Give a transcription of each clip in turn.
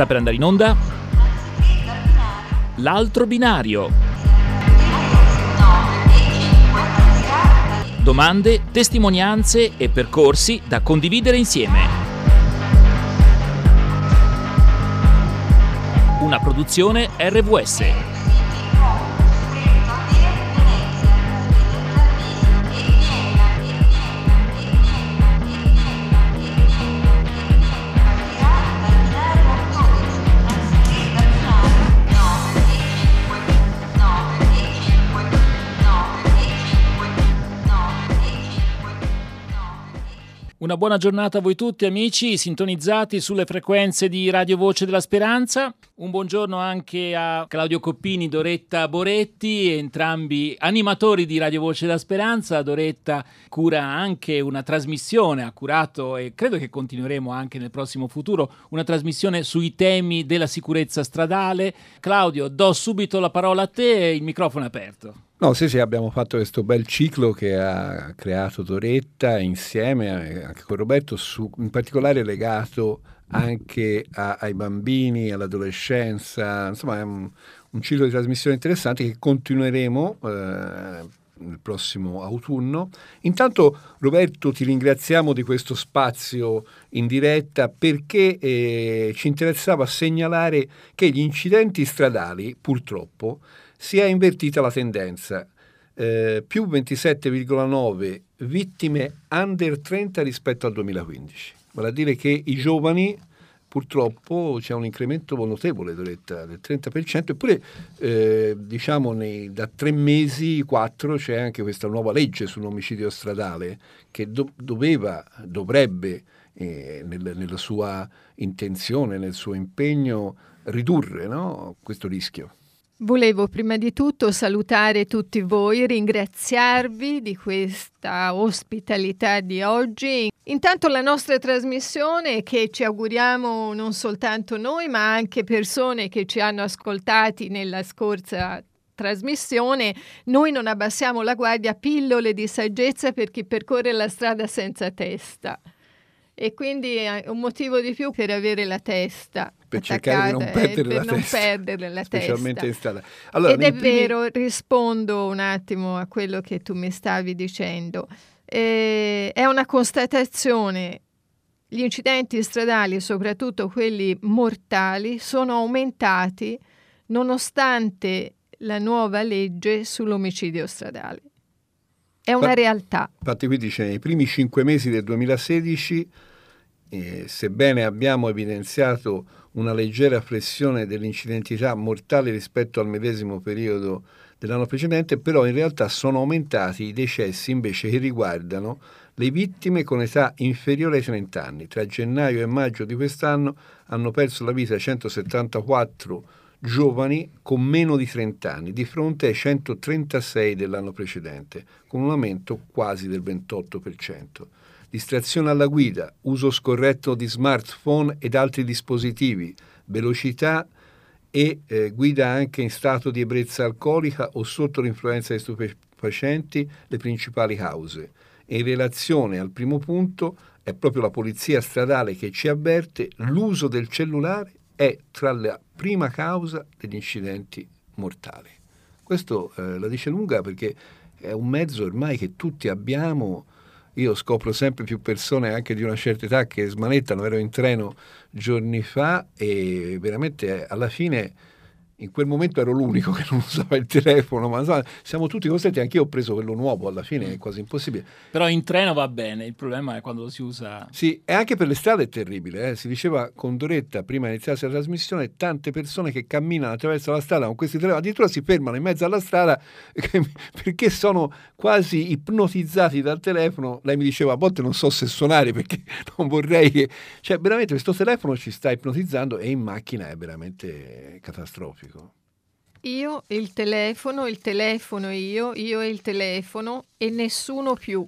Sta per andare in onda L'altro binario. Domande, testimonianze e percorsi da condividere insieme. Una produzione RVS. Una buona giornata a voi tutti amici, sintonizzati sulle frequenze di Radio Voce della Speranza. Un buongiorno anche a Claudio Coppini, Doretta Boretti, entrambi animatori di Radio Voce della Speranza. Doretta cura anche una trasmissione, ha curato e credo che continueremo anche nel prossimo futuro, una trasmissione sui temi della sicurezza stradale. Claudio, do subito la parola a te e il microfono è aperto. No, sì, sì, abbiamo fatto questo bel ciclo che ha creato Doretta insieme anche con Roberto, su, in particolare legato anche a, ai bambini, all'adolescenza, insomma è un, un, ciclo di trasmissione interessante che continueremo eh, nel prossimo autunno. Intanto Roberto ti ringraziamo di questo spazio in diretta perché eh, ci interessava segnalare che gli incidenti stradali purtroppo si è invertita la tendenza. Eh, più 27,9 vittime under 30 rispetto al 2015. Vale a dire che i giovani purtroppo c'è un incremento notevole Doretta, del 30%, eppure eh, diciamo nei, da tre mesi, quattro, c'è anche questa nuova legge sull'omicidio stradale che do, doveva, dovrebbe, eh, nel, nella sua intenzione, nel suo impegno, ridurre no, questo rischio. Volevo prima di tutto salutare tutti voi, ringraziarvi di questa ospitalità di oggi. Intanto la nostra trasmissione che ci auguriamo non soltanto noi, ma anche persone che ci hanno ascoltati nella scorsa trasmissione, noi non abbassiamo la guardia, pillole di saggezza per chi percorre la strada senza testa. E quindi è un motivo di più per avere la testa per cercare di non eh, perdere, la, non testa, perdere la specialmente testa. in strada. Allora, Ed è primi... vero, rispondo un attimo a quello che tu mi stavi dicendo. Eh, è una constatazione. Gli incidenti stradali, soprattutto quelli mortali, sono aumentati nonostante la nuova legge sull'omicidio stradale. È una realtà. Infatti qui dice, nei primi cinque mesi del 2016, eh, sebbene abbiamo evidenziato una leggera flessione dell'incidentità mortale rispetto al medesimo periodo dell'anno precedente, però in realtà sono aumentati i decessi invece che riguardano le vittime con età inferiore ai 30 anni. Tra gennaio e maggio di quest'anno hanno perso la vita 174 giovani con meno di 30 anni, di fronte ai 136 dell'anno precedente, con un aumento quasi del 28% distrazione alla guida, uso scorretto di smartphone ed altri dispositivi, velocità e eh, guida anche in stato di ebbrezza alcolica o sotto l'influenza di stupefacenti le principali cause. E in relazione al primo punto è proprio la polizia stradale che ci avverte l'uso del cellulare è tra la prima causa degli incidenti mortali. Questo eh, la dice lunga perché è un mezzo ormai che tutti abbiamo io scopro sempre più persone anche di una certa età che smanettano, ero in treno giorni fa e veramente alla fine in quel momento ero l'unico che non usava il telefono, ma insomma, siamo tutti costretti, anch'io ho preso quello nuovo, alla fine è quasi impossibile. Però in treno va bene, il problema è quando lo si usa... Sì, e anche per le strade è terribile, eh? si diceva con Doretta, prima di iniziare la trasmissione, tante persone che camminano attraverso la strada con questi telefoni, addirittura si fermano in mezzo alla strada perché sono quasi ipnotizzati dal telefono, lei mi diceva a volte non so se suonare perché non vorrei che... Cioè veramente questo telefono ci sta ipnotizzando e in macchina è veramente catastrofico. Io e il telefono, il telefono io, io e il telefono e nessuno più.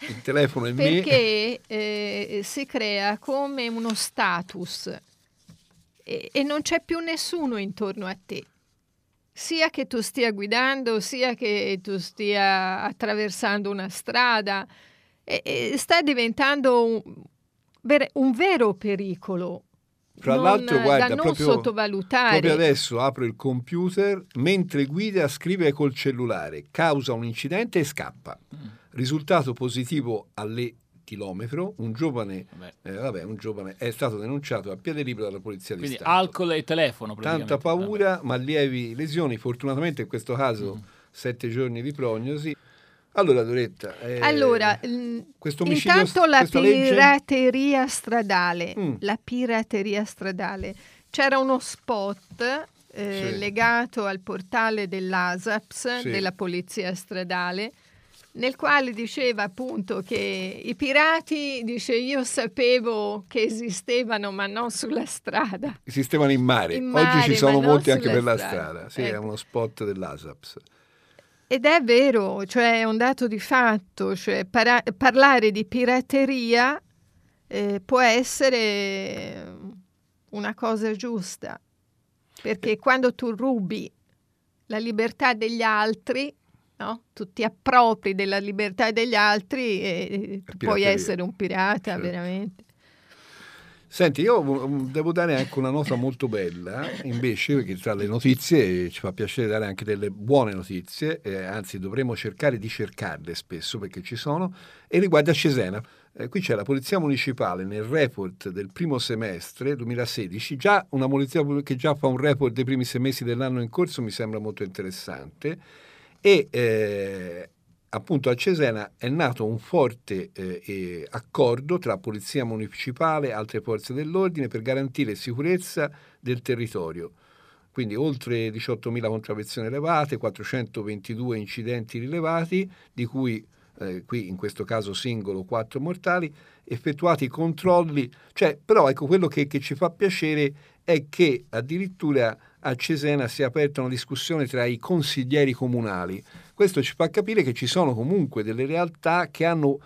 Il telefono è me. Perché eh, si crea come uno status e, e non c'è più nessuno intorno a te. Sia che tu stia guidando, sia che tu stia attraversando una strada, e, e sta diventando un, un vero pericolo Fra non, l'altro, guarda, da non proprio, sottovalutare. proprio adesso apro il computer, mentre guida scrive col cellulare, causa un incidente e scappa. Mm. Risultato positivo all'etilometro, un giovane, eh, vabbè, un giovane è stato denunciato a piede libero dalla polizia Quindi di Stato. alcol e telefono. Tanta paura, ma lievi lesioni, fortunatamente in questo caso Mm. sette giorni di prognosi. Allora, Doretta, eh, Allora, intanto la questa legge- pirateria stradale, Mm. la pirateria stradale. C'era uno spot eh, Sì. legato al portale dell'ASAPS, Sì. della polizia stradale, nel quale diceva appunto che i pirati, dice io sapevo che esistevano ma non sulla strada. esistevano in mare. In Oggi mare, ci sono molti anche per la strada. strada. Sì, è Ecco. uno spot dell'ASAPS. Ed è vero, cioè è un dato di fatto, cioè para- parlare di pirateria eh, può essere una cosa giusta, perché quando tu rubi la libertà degli altri, no? tu ti appropri della libertà degli altri e puoi essere un pirata Certo. veramente. Senti, io mm, devo dare anche una nota molto bella, invece, perché tra le notizie ci fa piacere dare anche delle buone notizie, eh, anzi dovremmo cercare di cercarle spesso perché ci sono, e riguarda Cesena. Eh, qui c'è la Polizia Municipale nel report del primo semestre 2016, già una polizia che già fa un report dei primi sei mesi dell'anno in corso mi sembra molto interessante, e eh, appunto a Cesena è nato un forte eh, accordo tra Polizia Municipale e altre forze dell'ordine per garantire sicurezza del territorio. Quindi oltre 18.000 contravvenzioni elevate, 422 incidenti rilevati, di cui eh, qui in questo caso singolo 4 mortali, effettuati controlli. Cioè, però ecco quello che, che ci fa piacere è che addirittura a Cesena si è aperta una discussione tra i consiglieri comunali. Questo ci fa capire che ci sono comunque delle realtà che hanno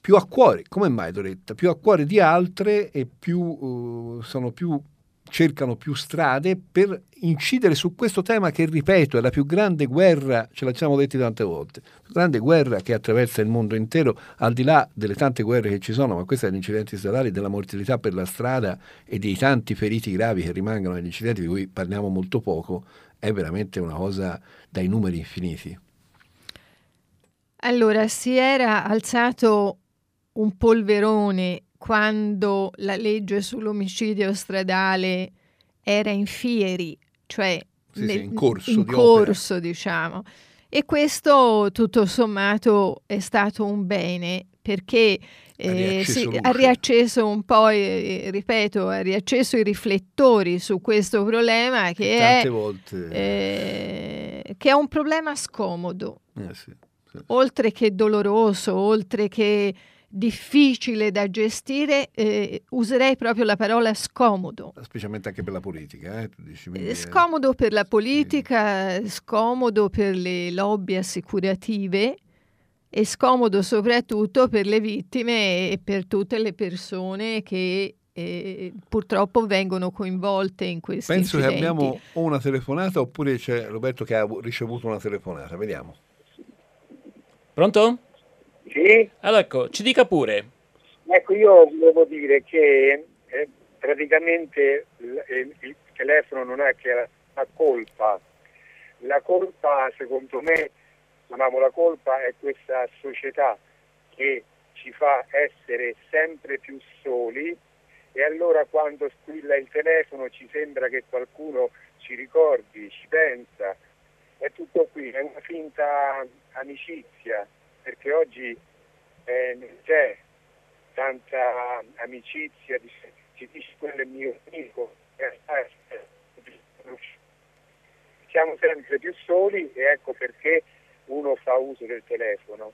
più a cuore, come mai Doretta? Più a cuore di altre e più, uh, sono più, cercano più strade per incidere su questo tema che, ripeto, è la più grande guerra, ce l'abbiamo detto tante volte, la più grande guerra che attraversa il mondo intero, al di là delle tante guerre che ci sono, ma questa è degli incidenti stradali, della mortalità per la strada e dei tanti feriti gravi che rimangono negli incidenti di cui parliamo molto poco, è veramente una cosa dai numeri infiniti. Allora, si era alzato un polverone quando la legge sull'omicidio stradale era in fieri, cioè Sì, nel- sì, in corso in di corso, diciamo. E questo tutto sommato è stato un bene perché Ha eh, riacceso sì, luce. ha riacceso un po', eh, ripeto, ha riacceso i riflettori su questo problema che è, volte... eh, che è un problema scomodo eh, sì, sì. oltre che doloroso, oltre che difficile da gestire, eh, userei proprio la parola scomodo. specialmente anche per la politica. Eh? Dici, quindi, Eh, eh, Scomodo per la politica, scomodo per le lobby assicurative e scomodo soprattutto per le vittime e per tutte le persone che eh, purtroppo vengono coinvolte in questi Penso che incidenti. abbiamo o una telefonata oppure c'è Roberto che ha ricevuto una telefonata. Vediamo. Pronto? Sì, Allora ecco, ci dica pure. ecco io volevo dire che eh, praticamente il, il- telefono non è che la, la colpa, la colpa secondo me, chiamiamo la colpa, è questa società che ci fa essere sempre più soli e allora quando squilla il telefono ci sembra che qualcuno ci ricordi, ci pensa, è tutto qui, è una finta amicizia, oggi eh, c'è tanta amicizia, ci dice quello è mio amico, siamo sempre più soli e ecco perché uno fa uso del telefono.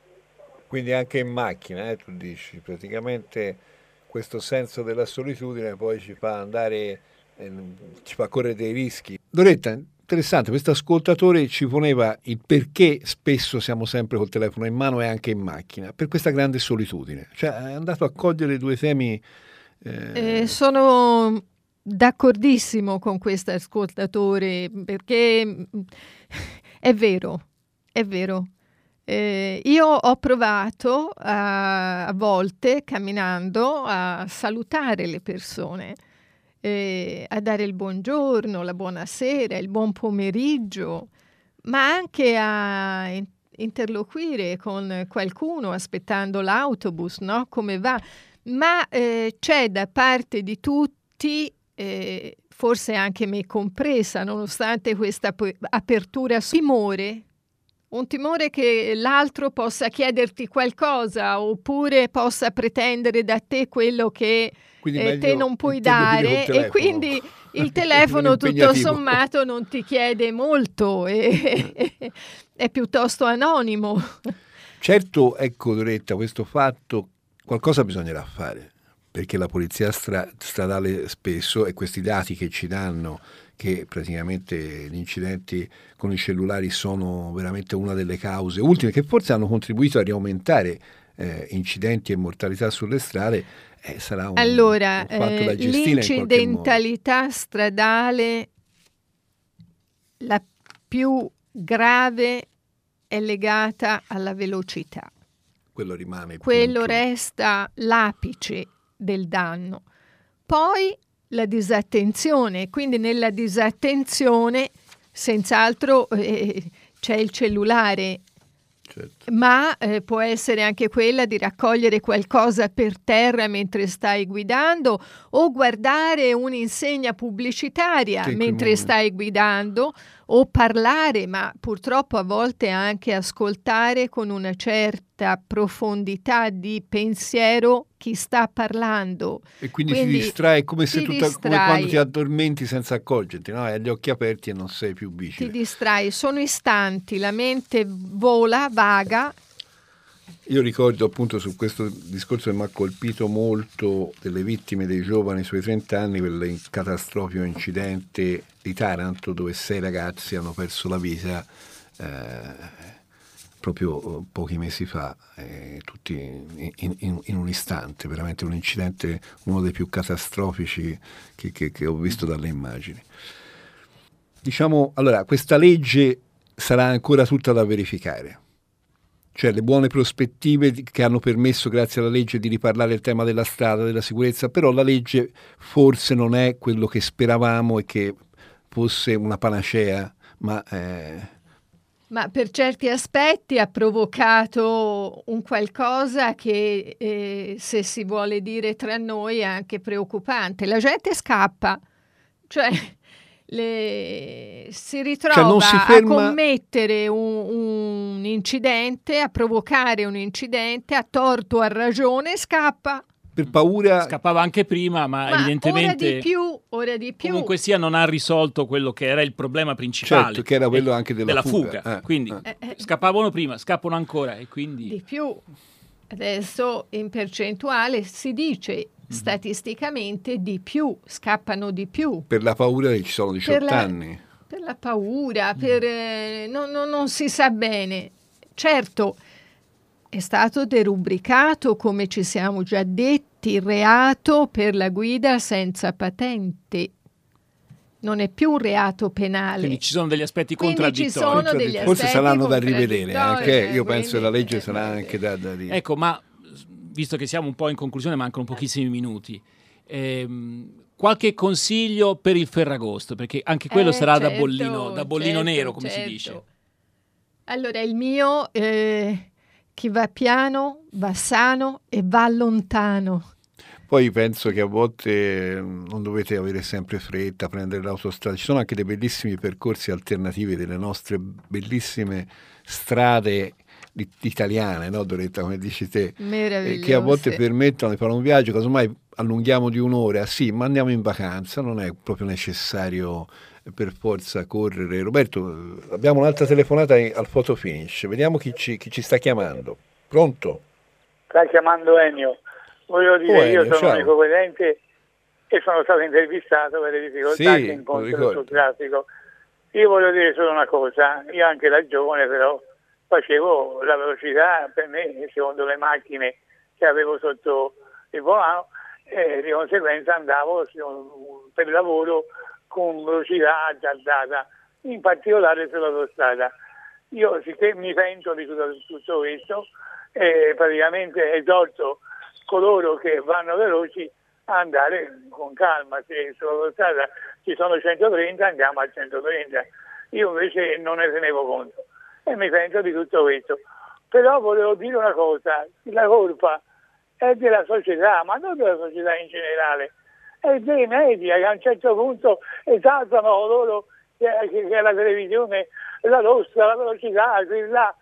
Quindi anche in macchina, eh, tu dici, praticamente questo senso della solitudine poi ci fa andare, eh, ci fa correre dei rischi. Doretta, interessante, questo ascoltatore ci poneva il perché spesso siamo sempre col telefono in mano e anche in macchina, per questa grande solitudine. Cioè è andato a cogliere due temi... eh, Eh, sono d'accordissimo con questo ascoltatore perché mm, è vero, è vero. Eh, io ho provato a, a volte camminando a salutare le persone eh, a dare il buongiorno, la buonasera, il buon pomeriggio, ma anche a interloquire con qualcuno aspettando l'autobus, no? Come va? Ma eh, c'è da parte di tutti, eh, forse anche me compresa, nonostante questa apertura, timore un timore che l'altro possa chiederti qualcosa oppure possa pretendere da te quello che eh, te non puoi dare e quindi il telefono tutto sommato non ti chiede molto e, è piuttosto anonimo. Certo, ecco Doretta, questo fatto qualcosa bisognerà fare perché la polizia stra- stradale spesso e questi dati che ci danno che praticamente gli incidenti con i cellulari sono veramente una delle cause ultime che forse hanno contribuito a riaumentare eh, incidenti e mortalità sulle strade, eh, sarà un, allora, un fatto da eh, gestire l'incidentalità stradale la più grave è legata alla velocità. Quello rimane. Quello punto. resta l'apice del danno. Poi la disattenzione, quindi nella disattenzione senz'altro eh, c'è il cellulare, certo. ma eh, può essere anche quella di raccogliere qualcosa per terra mentre stai guidando o guardare un'insegna pubblicitaria mentre stai guidando o parlare, ma purtroppo a volte anche ascoltare con una certa profondità di pensiero chi sta parlando. E quindi, quindi ti distrae come se tutta, come quando ti addormenti senza accorgerti, no? Hai gli occhi aperti e non sei più vigile. Ti distrai, sono istanti, la mente vola, vaga io ricordo appunto su questo discorso che mi ha colpito molto delle vittime dei giovani sui 30 anni, quel catastrofico incidente di Taranto dove sei ragazzi hanno perso la vita eh, proprio pochi mesi fa, eh, tutti in, in, in, un istante, veramente un incidente, uno dei più catastrofici che, che, che ho visto dalle immagini. Diciamo, allora, questa legge sarà ancora tutta da verificare cioè le buone prospettive che hanno permesso grazie alla legge di riparlare il tema della strada, della sicurezza, però la legge forse non è quello che speravamo e che fosse una panacea, ma... Eh... Ma per certi aspetti ha provocato un qualcosa che, eh, se si vuole dire tra noi, è anche preoccupante. La gente scappa, cioè le, si ritrova cioè si ferma... a commettere un, un, incidente, a provocare un incidente, a torto a ragione, scappa. Per paura... Scappava anche prima, ma, ma evidentemente... Ora di più, ora di più. Comunque sia, non ha risolto quello che era il problema principale. Certo, che era quello anche della, della fuga. fuga. Eh, quindi eh. eh. scappavano prima, scappano ancora e quindi... Di più. Adesso in percentuale si dice statisticamente di più, scappano di più. Per la paura che ci sono 18 per la, anni. Per la paura, per, eh, no, no, non si sa bene. Certo, è stato derubricato, come ci siamo già detti, reato per la guida senza patente. Non è più un reato penale. Quindi ci sono degli aspetti Quindi contraddittori. Degli Forse saranno da rivedere anche. Io penso che la legge sarà anche da, da rivedere. Ecco, ma visto che siamo un po' in conclusione, mancano pochissimi minuti. Ehm, qualche consiglio per il Ferragosto, perché anche quello eh, sarà certo, da bollino, da bollino certo, nero, come certo. si dice. Allora, il mio, eh, chi va piano, va sano e va lontano. Poi penso che a volte mm, non dovete avere sempre fretta, prendere l'autostrada. Ci sono anche dei bellissimi percorsi alternativi delle nostre bellissime strade italiane, no, Doretta, come dici te, eh, che a volte permettono di fare un viaggio, casomai allunghiamo di un'ora, sì, ma andiamo in vacanza, non è proprio necessario per forza correre. Roberto, abbiamo un'altra telefonata al photo finish, vediamo chi ci, chi ci sta chiamando. Pronto? Sta chiamando Ennio. Voglio dire, oh, Ennio, io sono un ecovedente e sono stato intervistato per le difficoltà sì, che incontro sul traffico. Io voglio dire solo una cosa, io anche da giovane però facevo la velocità per me, secondo le macchine che avevo sotto il volano, e di conseguenza andavo per lavoro con velocità azzardata, in particolare sull'autostrada. Io, sicché mi pento di tutto, tutto questo, eh, praticamente esorto coloro che vanno veloci andare con calma, se sull'autostrada ci sono 130 andiamo a 130. Io invece non ne tenevo conto e mi pento di tutto questo. Però volevo dire una cosa, la colpa è della società, ma non della società in generale, è dei media che a un certo punto esaltano loro che, che la televisione, la rossa, la velocità, quella,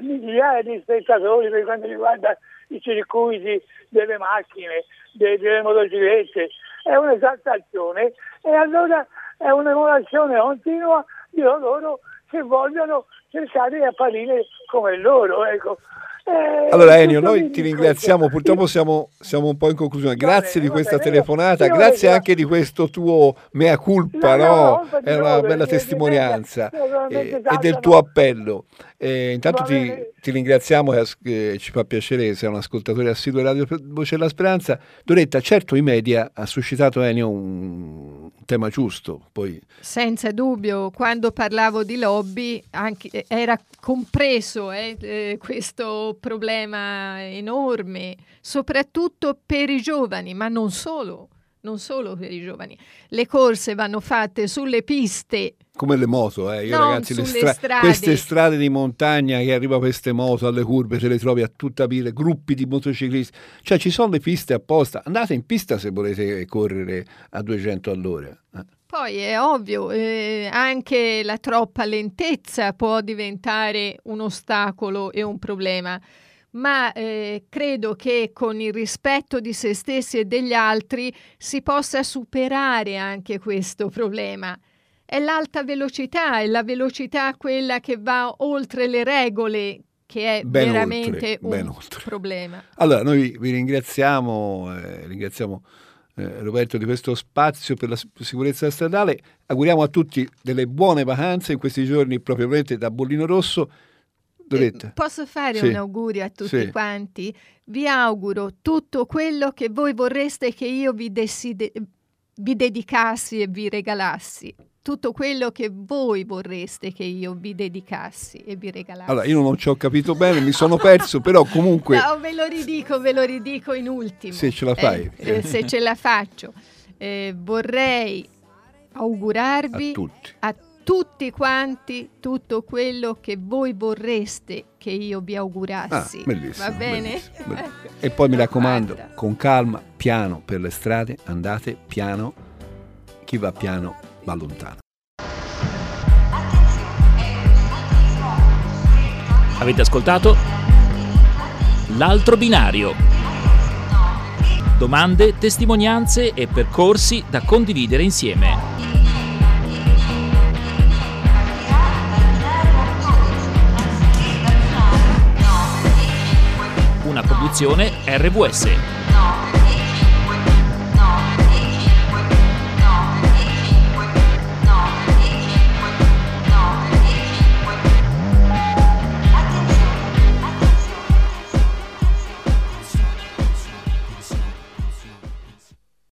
migliaia di spettatori per quanto riguarda i circuiti delle macchine, delle motociclette, è un'esaltazione. E allora è un'emulazione continua di loro che vogliono cercare di apparire come loro. Ecco. Eh, allora Ennio, noi ti ringraziamo, purtroppo siamo, siamo, un po' in conclusione, grazie bene, di questa bene, telefonata, io, grazie io, anche di questo tuo mea culpa, no, no? no è una bella testimonianza e, e, del tuo appello. Eh, intanto ti, ti, ringraziamo e eh, ci fa piacere che sei un ascoltatore assiduo di Radio Voce della Speranza. Doretta, certo i media ha suscitato Ennio un tema giusto. Poi... Senza dubbio, quando parlavo di lobby anche, eh, era compreso eh, eh, questo problema enorme, soprattutto per i giovani, ma non solo non solo per i giovani. Le corse vanno fatte sulle piste. Come le moto, eh. Io ragazzi, le stra- strade. queste strade di montagna che arriva queste moto alle curve, te le trovi a tutta pila, gruppi di motociclisti. Cioè ci sono le piste apposta. Andate in pista se volete correre a 200 all'ora. Eh. Poi è ovvio, eh, anche la troppa lentezza può diventare un ostacolo e un problema ma eh, credo che con il rispetto di se stessi e degli altri si possa superare anche questo problema. È l'alta velocità, è la velocità quella che va oltre le regole che è ben veramente oltre, un problema. Allora, noi vi ringraziamo, eh, ringraziamo eh, Roberto di questo spazio per la sicurezza stradale, auguriamo a tutti delle buone vacanze in questi giorni propriamente da Bollino Rosso Doretta. Eh, posso fare sì. un augurio a tutti sì. quanti? Vi auguro tutto quello che voi vorreste che io vi, deside- vi dedicassi e vi regalassi tutto quello che voi vorreste che io vi dedicassi e vi regalassi. Allora, io non ci ho capito bene, mi sono perso, però comunque... No, ve lo ridico, ve lo ridico in ultimo. Se ce la fai. Eh, eh, se ce la faccio. Eh, vorrei augurarvi a tutti. a tutti quanti tutto quello che voi vorreste che io vi augurassi. Ah, bellissimo, Va bene? Bellissimo, E poi mi raccomando, con calma, piano per le strade, andate piano, chi va piano va lontano. Avete ascoltato? L'altro binario. Domande, testimonianze e percorsi da condividere insieme. una produzione RWS.